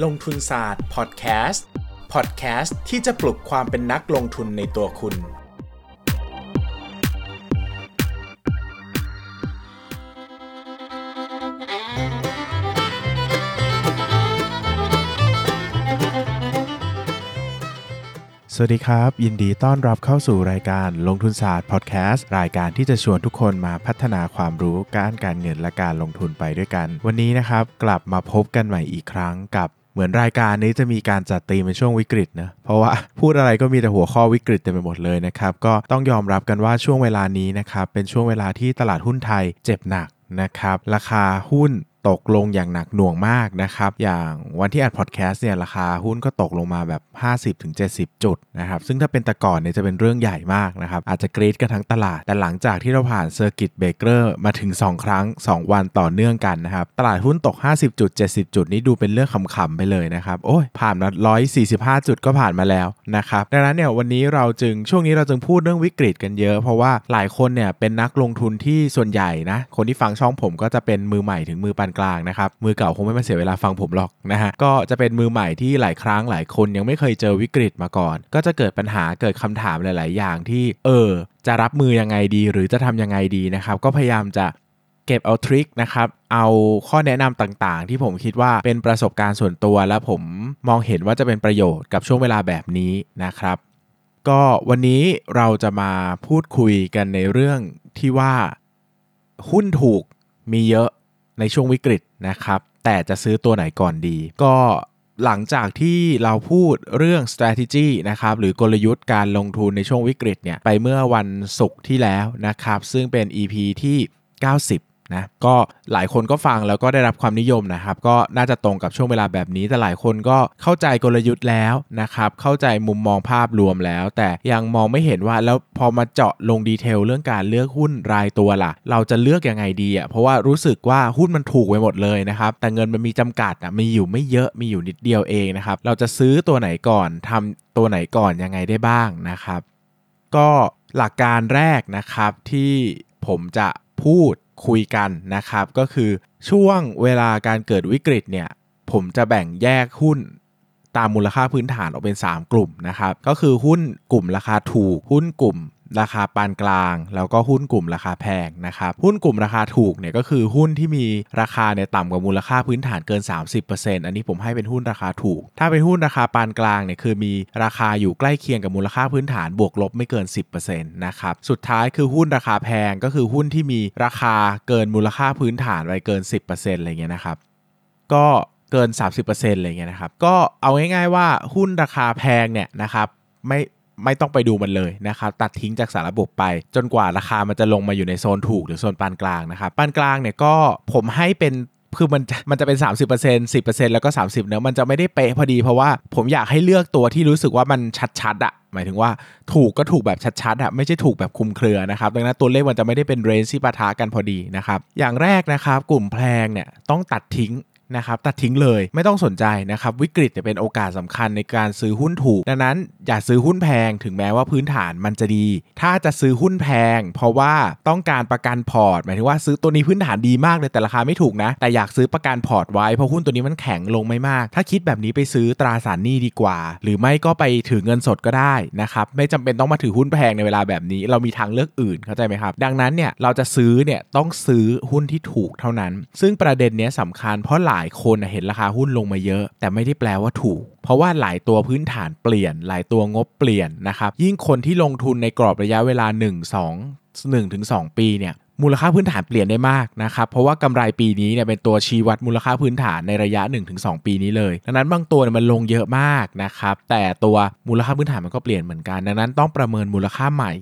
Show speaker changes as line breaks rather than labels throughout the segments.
ลงทุนศาสตร์พอดแคสต์พอดแคสต์ที่จะปลุกความเป็นนักลงทุนในตัวคุณ
สวัสดีครับ ยินดีต้อนรับเข้าสู่รายการลงทุนศาสตร์พอดแคสต์รายการที่จะชวนทุกคนมาพัฒนาความรู้การการเงินและการลงทุนไปด้วยกัน วันนี้นะครับ กลับมาพบกันใหม่อีกครั้งกับ เหมือนรายการนี้จะมีการจัดตีมเป็นช่วงวิกฤตนะ เพราะว่าพูดอะไรก็มีแต่หัวข้อวิกฤตเต็มไปหมดเลยนะครับ ก็ต้องยอมรับกันว่าช่วงเวลานี้นะครับ เป็นช่วงเวลาที่ตลาดหุ้นไทยเจ็บหนักนะครับ ราคาหุ้น ตกลงอย่างหนักหน่วงมากนะครับ อย่างวันที่อัดพอดแคสต์เนี่ยราคาหุ้นก็ตกลงมาแบบ 50-70 จุดนะครับ ซึ่งถ้าเป็นแต่ก่อนเนี่ยจะเป็นเรื่องใหญ่มากนะครับ อาจจะกรี๊ดกันทั้งตลาด แต่หลังจากที่เราผ่าน circuit breaker มาถึง 2 ครั้ง 2 วันต่อเนื่องกันนะครับ ตลาดหุ้นตก 50 จุด 70 จุด นี้ดูเป็นเรื่องขำๆไปเลยนะครับ โอ้ยผ่านมา 145 จุดก็ผ่านมาแล้วนะครับดังนั้นเนี่ยวันนี้เราจึงช่วงนี้เราจึงพูดเรื่องวิกฤตกันเยอะ เพราะว่าหลายคนเนี่ยเป็นนักลงทุนที่ส่วนใหญ่นะคนที่ฟังช่องผมก็จะเป็นมือใหม่ถึงมือปานกลางนะครับ มือเก่าคงไม่มาเสียเวลาฟังผมหรอกนะฮะ ก็จะเป็นมือใหม่ที่หลายครั้งหลายคนยังไม่เคยเจอวิกฤตมาก่อน ก็จะเกิดปัญหาเกิดคำถามหลาย ๆ อย่างที่ เออ จะรับมือยังไงดี หรือจะทำยังไงดีนะครับ ก็พยายามจะเก็บเอาทริคนะครับ เอาข้อแนะนำต่างๆ ที่ผมคิดว่าเป็นประสบการณ์ส่วนตัว และผมมองเห็นว่าจะเป็นประโยชน์กับช่วงเวลาแบบนี้นะครับ ก็วันนี้เราจะมาพูดคุยกันในเรื่องที่ว่า หุ้นถูกมีเยอะ ในช่วงวิกฤตนะครับ แต่จะซื้อตัวไหนก่อนดี ก็หลังจากที่เราพูดเรื่อง strategy นะครับหรือกลยุทธ์การลงทุนในช่วงวิกฤตเนี่ยไปเมื่อวันศุกร์ที่แล้วนะครับ ซึ่งเป็น EP ที่ 90 นะก็หลายคนก็ฟังแล้วก็ได้รับความนิยมนะครับ ก็น่าจะตรงกับช่วงเวลาแบบนี้ แต่หลายคนก็เข้าใจกลยุทธ์แล้วนะครับ เข้าใจมุมมองภาพรวมแล้ว แต่ยังมองไม่เห็นว่าแล้วพอมาเจาะลงดีเทลเรื่องการเลือกหุ้นรายตัวล่ะ เราจะเลือกยังไงดีอะเพราะว่ารู้สึกว่าหุ้นมันถูกไปหมดเลยนะครับ แต่เงินมันมีจำกัดอะมีอยู่ไม่เยอะมีอยู่นิดเดียวเองนะครับ เราจะซื้อตัวไหนก่อนทำตัวไหนก่อนยังไงได้บ้างนะครับ ก็หลักการแรกนะครับที่ผมจะพูด คุยกันนะครับ ก็คือช่วงเวลาการเกิดวิกฤตเนี่ย ผมจะแบ่งแยกหุ้นตามมูลค่าพื้นฐานออกเป็น 3 กลุ่มนะครับ ก็คือหุ้นกลุ่มราคาถูก หุ้นกลุ่ม ราคาปานกลาง แล้วก็หุ้นกลุ่มราคาแพงนะครับหุ้นกลุ่มราคาถูกเนี่ยก็คือหุ้นที่มีราคาเนี่ยต่ำกว่ามูลค่าพื้นฐานเกิน 30%อันนี้ผมให้เป็นหุ้นราคาถูก ถ้าเป็นหุ้นราคาปานกลางเนี่ยคือมีราคาอยู่ใกล้เคียงกับมูลค่าพื้นฐานบวกลบไม่เกิน 10%นะครับสุดท้ายคือหุ้นราคาแพงก็คือหุ้นที่มีราคาเกินมูลค่าพื้นฐานไว้เกิน 10%อะไรเงี้ยนะครับก็เกิน 30%อะไรเงี้ยนะครับ ก็เอาง่ายๆว่าหุ้นราคาแพงเนี่ยนะครับไม่ ไม่ต้องไปดูมันเลยนะครับตัดทิ้งจากสารระบบไป จนกว่าราคามันจะลงมาอยู่ในโซนถูกหรือโซนปานกลางนะครับปานกลางเนี่ยก็ผมให้เป็นคือมันมันจะเป็น 30% 10%แล้วก็ 30เนอะมันจะไม่ได้เป๊ะพอดีเพราะว่าผมอยากให้เลือกตัวที่รู้สึกว่ามันชัดๆอะหมายถึงว่าถูกก็ถูกแบบชัดๆอะไม่ใช่ถูกแบบคลุมเครือนะครับดังนั้นตัวเลขมันจะไม่ได้เป็น range ที่ปะทะกันพอดีนะครับอย่างแรกนะครับกลุ่มแพงเนี่ยต้องตัดทิ้ง นะครับตัดทิ้งเลยไม่ต้องสนใจนะครับวิกฤตจะเป็นโอกาสสำคัญในการซื้อหุ้นถูก ดังนั้นอย่าซื้อหุ้นแพงถึงแม้ว่าพื้นฐานมันจะดี ถ้าจะซื้อหุ้นแพง เพราะว่าต้องการประกันพอร์ต หมายถึงว่าซื้อตัวนี้พื้นฐานดีมากเลยแต่ราคาไม่ถูกนะ แต่อยากซื้อประกันพอร์ตไว้เพราะหุ้นตัวนี้มันแข็งลงไม่มาก ถ้าคิดแบบนี้ไปซื้อตราสารหนี้ดีกว่า หรือไม่ก็ไปถือเงินสดก็ได้นะครับไม่จำเป็นต้องมาถือหุ้นแพงในเวลาแบบนี้ เรามีทางเลือกอื่นเข้าใจไหมครับ ดังนั้นเนี่ยเราจะซื้อเนี่ยต้องซื้อหุ้นที่ถูกเท่านั้น ซึ่งประเด็นนี้สำคัญเพราะหลายายคนเห็นราคาหุ้นลงมาเยอะ แต่ไม่ได้แปลว่าถูก เพราะว่าหลายตัวพื้นฐานเปลี่ยน หลายตัวงบเปลี่ยนนะครับ ยิ่งคนที่ลงทุนในกรอบระยะเวลา 1 2 1ถึง2ปีเนี่ยมูลค่าพื้นฐานเปลี่ยนได้มากนะครับ เพราะว่ากำไรปีนี้เนี่ยเป็นตัวชี้วัดมูลค่าพื้นฐานในระยะ 1-2 ปีนี้เลย ดังนั้นบางตัวเนี่ยมันลงเยอะมากนะครับ แต่ตัวมูลค่าพื้นฐานมันก็เปลี่ยนเหมือนกัน ดังนั้นต้องประเมินมูลค่าใหม่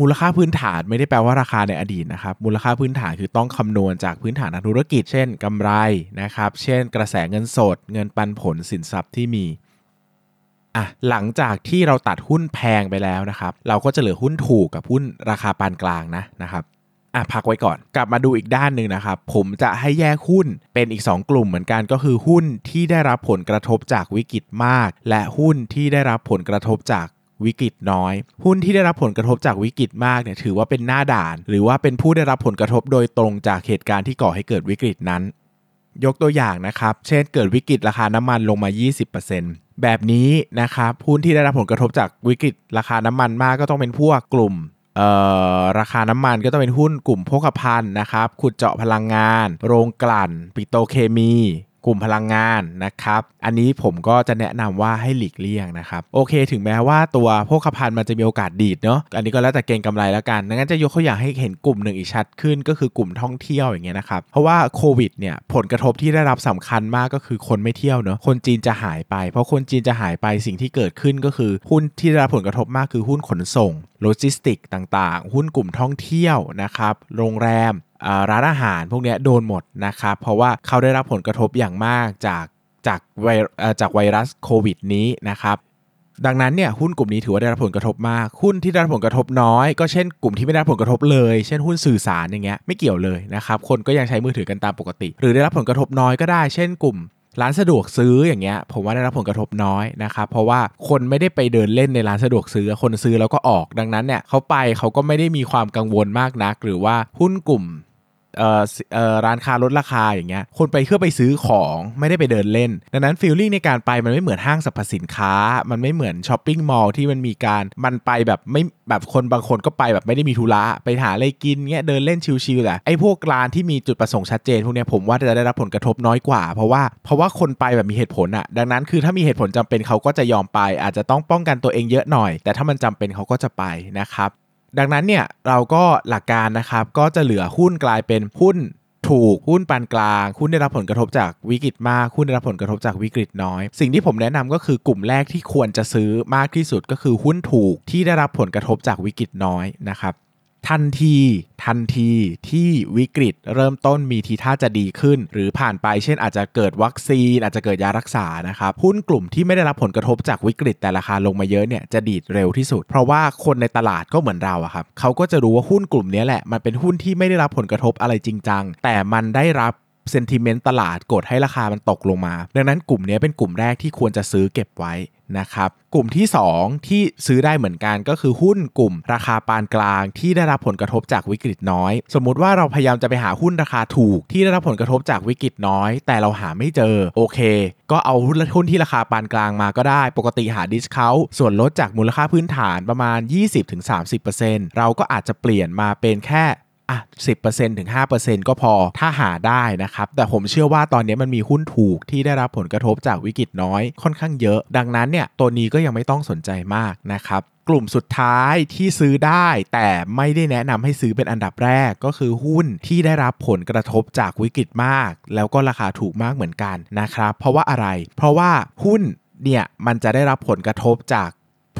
มูลค่าพื้นฐานไม่ได้แปลว่าราคาในอดีตนะครับ มูลค่าพื้นฐานคือต้องคำนวณจากพื้นฐานทางธุรกิจ เช่นกำไรนะครับ เช่น กระแสเงินสด เงินปันผลสินทรัพย์ที่มีอะหลังจากที่เราตัดหุ้นแพงไปแล้วนะครับ เราก็จะเหลือหุ้นถูกกับหุ้นราคาปานกลางนะนะครับอะพักไว้ก่อนกลับมาดูอีกด้านหนึ่งนะครับ ผมจะให้แยกหุ้นเป็นอีก 2 กลุ่มเหมือนกันก็คือหุ้นที่ได้รับผลกระทบจากวิกฤตมาก และหุ้นที่ได้รับผลกระทบจาก วิกฤตน้อย หุ้นที่ได้รับผลกระทบจากวิกฤตมากเนี่ยถือว่าเป็นหน้าด่าน หรือว่าเป็นผู้ได้รับผลกระทบโดยตรงจากเหตุการณ์ที่ก่อให้เกิดวิกฤตนั้น ยกตัวอย่างนะครับ เช่นเกิดวิกฤตราคาน้ำมันลงมา 20%แบบนี้นะครับหุ้นที่ได้รับผลกระทบจากวิกฤตราคาน้ำมันมากก็ต้องเป็นพวกกลุ่มราคาน้ำมันก็ต้องเป็นหุ้นกลุ่มโภคภัณฑ์นะครับ ขุดเจาะพลังงาน โรงกลั่น ปิโตเคมี กลุ่มพลังงานนะครับ อันนี้ผมก็จะแนะนำว่าให้หลีกเลี่ยงนะครับ โอเค ถึงแม้ว่าตัวพวกขพันมันจะมีโอกาสดีดเนาะ อันนี้ก็แล้วแต่เกณฑ์กำไรแล้วกันดังนั้นจะยกตัวอย่างให้เห็นกลุ่มหนึ่งอีกชัดขึ้นก็คือกลุ่มท่องเที่ยวอย่างเงี้ยนะครับ เพราะว่าโควิดเนี่ยผลกระทบที่ได้รับสำคัญมากก็คือคนไม่เที่ยวเนาะ คนจีนจะหายไป เพราะคนจีนจะหายไปสิ่งที่เกิดขึ้นก็คือหุ้นที่ได้รับผลกระทบมากคือหุ้นขนส่งโลจิสติกส์ต่างๆ หุ้นกลุ่มท่องเที่ยวนะครับ โรงแรม ร้านอาหารพวกนี้โดนหมดนะครับเพราะว่าเขาได้รับผลกระทบอย่างมากจากจากไวจากไวรัสโควิดนี้นะครับดังนั้นเนี่ยหุ้นกลุ่มนี้ถือว่าได้รับผลกระทบมาก หุ้นที่ได้รับผลกระทบน้อย ก็เช่นกลุ่มที่ไม่ได้รับผลกระทบเลย เช่นหุ้นสื่อสารอย่างเงี้ยไม่เกี่ยวเลยนะครับคนก็ยังใช้มือถือกันตามปกติ หรือได้รับผลกระทบน้อยก็ได้ เช่นกลุ่มร้านสะดวกซื้ออย่างเงี้ยผมว่าได้รับผลกระทบน้อยนะครับเพราะว่าคนไม่ได้ไปเดินเล่นในร้านสะดวกซื้อคนซื้อแล้วก็ออก ดังนั้นเนี่ยเขาไปเขาก็ไม่ได้มีความกังวลมากนัก หรือว่าหุ้นกลุ่ม ร้านค้าลดราคาอย่างเงี้ยคนไปเพื่อไปซื้อของไม่ได้ไปเดินเล่น ดังนั้นฟีลลิ่งในการไปมันไม่เหมือนห้างสรรพสินค้า มันไม่เหมือนช้อปปิ้งมอลล์ที่มันมีการมันไปแบบไม่แบบคนบางคนก็ไปแบบไม่ได้มีธุระไปหาอะไรกินเงี้ยเดินเล่นชิลๆแหละไอ้พวกร้านที่มีจุดประสงค์ชัดเจนพวกเนี้ยผมว่าจะได้รับผลกระทบน้อยกว่า เพราะว่าเพราะว่าคนไปแบบมีเหตุผลอะดังนั้นคือถ้ามีเหตุผลจำเป็นเขาก็จะยอมไป อาจจะต้องป้องกันตัวเองเยอะหน่อย แต่ถ้ามันจำเป็นเขาก็จะไปนะครับ ดังนั้นเนี่ยเราก็หลักการนะครับก็จะเหลือหุ้นกลายเป็นหุ้นถูกหุ้นปานกลาง หุ้นได้รับผลกระทบจากวิกฤตมากหุ้นได้รับผลกระทบจากวิกฤตน้อย สิ่งที่ผมแนะนำก็คือกลุ่มแรกที่ควรจะซื้อมากที่สุดก็คือหุ้นถูกที่ได้รับผลกระทบจากวิกฤตน้อยนะครับ ทันทีทันทีที่วิกฤตเริ่มต้นมีทีท่าจะดีขึ้น หรือผ่านไปเช่นอาจจะเกิดวัคซีน อาจจะเกิดยารักษานะครับหุ้นกลุ่มที่ไม่ได้รับผลกระทบจากวิกฤตแต่ราคาลงมาเยอะเนี่ยจะดีดเร็วที่สุด เพราะว่าคนในตลาดก็เหมือนเราอะครับเขาก็จะรู้ว่าหุ้นกลุ่มนี้แหละมันเป็นหุ้นที่ไม่ได้รับผลกระทบอะไรจริงจังแต่มันได้รับ เซนติเมนต์ตลาดกดให้ราคามันตกลงมา ดังนั้นกลุ่มนี้เป็นกลุ่มแรกที่ควรจะซื้อเก็บไว้นะครับ กลุ่มที่ 2 ที่ซื้อได้เหมือนกันก็คือหุ้นกลุ่มราคาปานกลางที่ได้รับผลกระทบจากวิกฤตน้อย สมมุติว่าเราพยายามจะไปหาหุ้นราคาถูก ที่ได้รับผลกระทบจากวิกฤตน้อย แต่เราหาไม่เจอโอเค ก็เอาหุ้นหุ้นที่ราคาปานกลางมาก็ได้ ปกติหาดิสเคาส่วนลดจากมูลค่าพื้นฐานประมาณ 20-30%เราก็อาจจะเปลี่ยนมาเป็นแค่ อะ10%ถึง 5%ก็พอถ้าหาได้นะครับ แต่ผมเชื่อว่าตอนนี้มันมีหุ้นถูกที่ได้รับผลกระทบจากวิกฤตน้อยค่อนข้างเยอะ ดังนั้นเนี่ยตัวนี้ก็ยังไม่ต้องสนใจมากนะครับกลุ่มสุดท้ายที่ซื้อได้แต่ไม่ได้แนะนำให้ซื้อเป็นอันดับแรกก็คือหุ้นที่ได้รับผลกระทบจากวิกฤตมาก แล้วก็ราคาถูกมากเหมือนกันนะครับ เพราะว่าอะไร เพราะว่าหุ้นเนี่ยมันจะได้รับผลกระทบจาก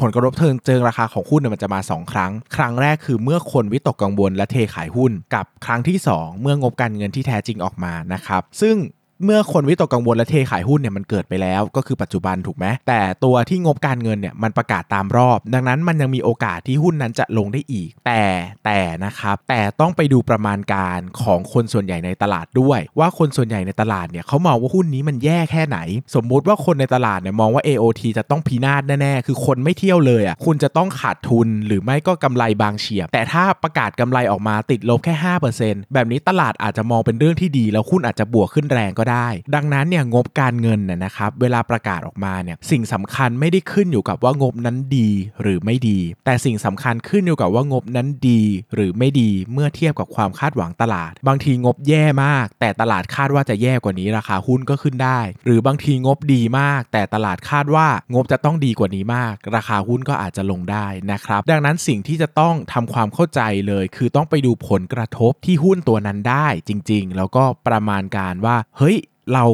ผลกระทบเทิงเจิงราคาของหุ้นเนี่ยมันจะมา 2 ครั้ง ครั้งแรกคือเมื่อคนวิตกกังวลและเทขายหุ้น กับครั้งที่ 2 เมื่องบการเงินที่แท้จริงออกมานะครับซึ่ง เมื่อคนวิตกกังวลและเทขายหุ้นเนี่ยมันเกิดไปแล้วก็คือปัจจุบันถูกไหมแต่ตัวที่งบการเงินเนี่ยมันประกาศตามรอบ ดังนั้นมันยังมีโอกาสที่หุ้นนั้นจะลงได้อีก แต่แต่นะครับแต่ต้องไปดูประมาณการของคนส่วนใหญ่ในตลาดด้วย ว่าคนส่วนใหญ่ในตลาดเนี่ยเขามองว่าหุ้นนี้มันแย่แค่ไหน สมมุติว่าคนในตลาดเนี่ยมองว่า AOT จะต้องพินาศแน่ๆคือคนไม่เที่ยวเลยอะคุณจะต้องขาดทุนหรือไม่ก็กำไรบางเฉียบ แต่ถ้าประกาศกำไรออกมาติดลบแค่ 5%แบบนี้ตลาดอาจจะมองเป็นเรื่องที่ดี แล้วหุ้นอาจจะบวกขึ้นแรงก็ได้ ดังนั้นเนี่ยงบการเงินน่ยนะครับเวลาประกาศออกมาเนี่ยสิ่งสำคัญไม่ได้ขึ้นอยู่กับว่างบนั้นดีหรือไม่ดี แต่สิ่งสำคัญขึ้นอยู่กับว่างบนั้นดีหรือไม่ดีเมื่อเทียบกับความคาดหวังตลาด บางทีงบแย่มาก แต่ตลาดคาดว่าจะแย่กว่านี้ราคาหุ้นก็ขึ้นได้ หรือบางทีงบดีมาก แต่ตลาดคาดว่างบจะต้องดีกว่านี้มาก ราคาหุ้นก็อาจจะลงได้นะครับ ดังนั้นสิ่งที่จะต้องทำความเข้าใจเลย คือต้องไปดูผลกระทบที่หุ้นตัวนั้นได้จริง ๆ แล้วก็ประมาณการว่าเฮ้ย เรา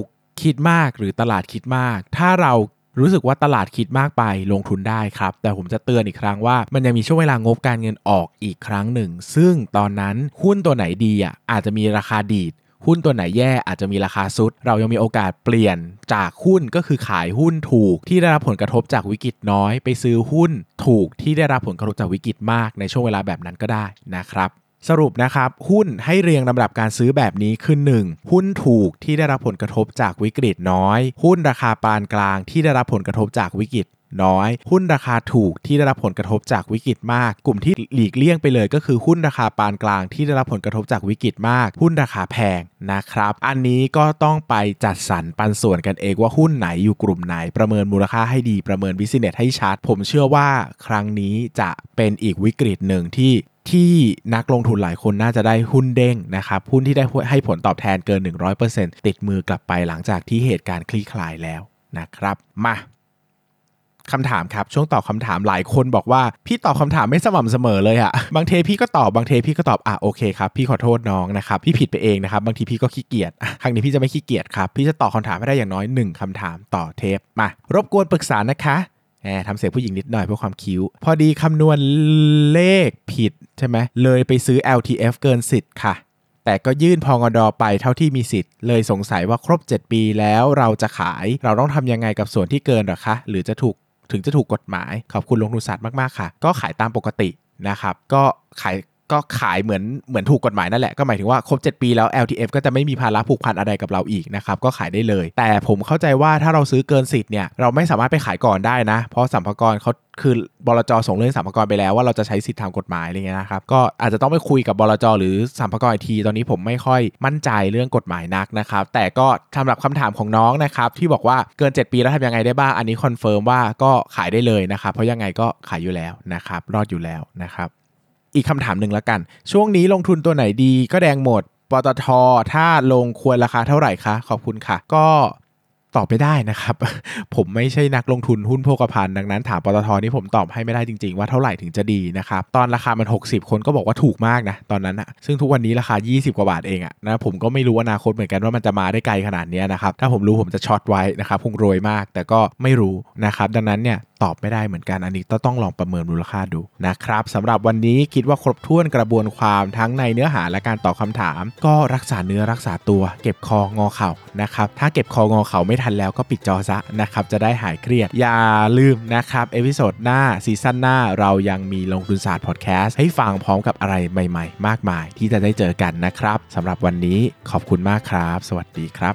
คิดมากหรือตลาดคิดมาก ถ้าเรารู้สึกว่าตลาดคิดมากไปลงทุนได้ครับ แต่ผมจะเตือนอีกครั้งว่า มันยังมีช่วงเวลางบการเงินออกอีกครั้งหนึ่ง ซึ่งตอนนั้นหุ้นตัวไหนดีอะอาจจะมีราคาดีดหุ้นตัวไหนแย่อาจจะมีราคาซุด เรายังมีโอกาสเปลี่ยนจากหุ้นก็คือขายหุ้นถูกที่ได้รับผลกระทบจากวิกฤตน้อย ไปซื้อหุ้นถูกที่ได้รับผลกระทบจากวิกฤตมากในช่วงเวลาแบบนั้นก็ได้นะครับ สรุปนะครับ หุ้นให้เรียงลำดับการซื้อแบบนี้คือ 1. หุ้นถูกที่ได้รับผลกระทบจากวิกฤตน้อย หุ้นราคาปานกลางที่ได้รับผลกระทบจากวิกฤตน้อย หุ้นราคาถูกที่ได้รับผลกระทบจากวิกฤตมาก กลุ่มที่หลีกเลี่ยงไปเลยก็คือหุ้นราคาปานกลางที่ได้รับผลกระทบจากวิกฤตมาก หุ้นราคาแพงนะครับ อันนี้ก็ต้องไปจัดสรรปันส่วนกันเองว่าหุ้นไหนอยู่กลุ่มไหนประเมินมูลค่าให้ดีประเมินบิสเนสให้ชัด ผมเชื่อว่าครั้งนี้จะเป็นอีกวิกฤตหนึ่งที่ ที่นักลงทุนหลายคนน่าจะได้หุ้นเด้งนะครับหุ้นที่ได้ให้ผลตอบแทนเกิน 100%ติดมือกลับไปหลังจากที่เหตุการณ์คลี่คลายแล้วนะครับ มาคำถามครับช่วงตอบคำถามหลายคนบอกว่าพี่ตอบคำถามไม่สม่ำเสมอเลยอะบางเทพี่ก็ตอบบางเทพี่ก็ตอบอะโอเคครับพี่ขอโทษน้องนะครับพี่ผิดไปเองนะครับบางทีพี่ก็ขี้เกียจครั้งนี้พี่จะไม่ขี้เกียจครับพี่จะตอบคำถามให้ได้อย่างน้อย 1คำถามต่อเทปมารบกวนปรึกษานะคะ แหมทำเสียงผู้หญิงนิดหน่อยเพื่อความคิ้ว พอดีคำนวณเลขผิดใช่ไหมเลยไปซื้อ LTF เกินสิทธิ์ค่ะ แต่ก็ยื่นพองอดอไปเท่าที่มีสิทธิ์ เลยสงสัยว่าครบ 7 ปีแล้วเราจะขาย เราต้องทำยังไงกับส่วนที่เกินหรอคะ หรือจะถูกถึงจะถูกกฎหมาย ขอบคุณลงทุนศาสตร์มาก ๆ ค่ะ ก็ขายตามปกตินะครับ ก็ขาย ก็ขายเหมือนเหมือนถูกกฎหมายนั่นแหละ ก็หมายถึงว่าครบ 7 ปีแล้ว LTF ก็จะไม่มีภาระผูกพันอะไรกับเราอีกนะครับ ก็ขายได้เลย แต่ผมเข้าใจว่าถ้าเราซื้อเกินสิทธิ์เนี่ยเราไม่สามารถไปขายก่อนได้นะ เพราะสัมภากรเขาคือบลจส่งเรื่องสรรพากรไปแล้วว่าเราจะใช้สิทธิทางกฎหมายอะไรเงี้ยนะครับก็อาจจะต้องไปคุยกับบลจหรือสรรพากรอีกทีตอนนี้ผมไม่ค่อยมั่นใจเรื่องกฎหมายนักนะครับแต่ก็สำหรับคำถามของน้องนะครับที่บอกว่าเกิน 7 ปีแล้วทำยังไงได้บ้างอันนี้ confirm ว่าก็ขายได้เลยนะครับเพราะยังไงก็ขายอยู่แล้วนะครับรอดอยู่แล้วนะครับ อีกคำถามหนึ่งแล้วกัน ช่วงนี้ลงทุนตัวไหนดีก็แดงหมดปตทถ้าลงควรราคาเท่าไหร่คะ ขอบคุณค่ะ ก็ตอบไม่ได้นะครับ ผมไม่ใช่นักลงทุนหุ้นโภคภัณฑ์ดังนั้นถามปตทนี่ผมตอบให้ไม่ได้จริงๆ ว่าเท่าไหร่ถึงจะดีนะครับ ตอนราคามัน 60 คนก็บอกว่าถูกมากนะ ตอนนั้นอะซึ่งทุกวันนี้ราคา 20 กว่าบาทเองอะนะผมก็ไม่รู้อนาคตเหมือนกันว่ามันจะมาได้ไกลขนาดนี้นะครับ ถ้าผมรู้ผมจะช็อตไว้นะครับคงรวยมาก แต่ก็ไม่รู้นะครับดังนั้นเนี่ย ตอบไม่ได้เหมือนกันอันนี้ต้องต้องลองประเมินมูลค่าดูนะครับสำหรับวันนี้คิดว่าครบถ้วนกระบวนความทั้งในเนื้อหาและการตอบคำถาม ก็รักษาเนื้อรักษาตัวเก็บคองอเข่านะครับถ้าเก็บคองอเข่าไม่ทันแล้วก็ปิดจอซะนะครับจะได้หายเครียด อย่าลืมนะครับ episode หน้า season หน้าเรายังมีลงทุนศาสตร์พอดแคสต์ให้ฟังพร้อมกับอะไรใหม่ ๆ มากมายที่จะได้เจอกันนะครับสำหรับวันนี้ขอบคุณมากครับ สวัสดีครับ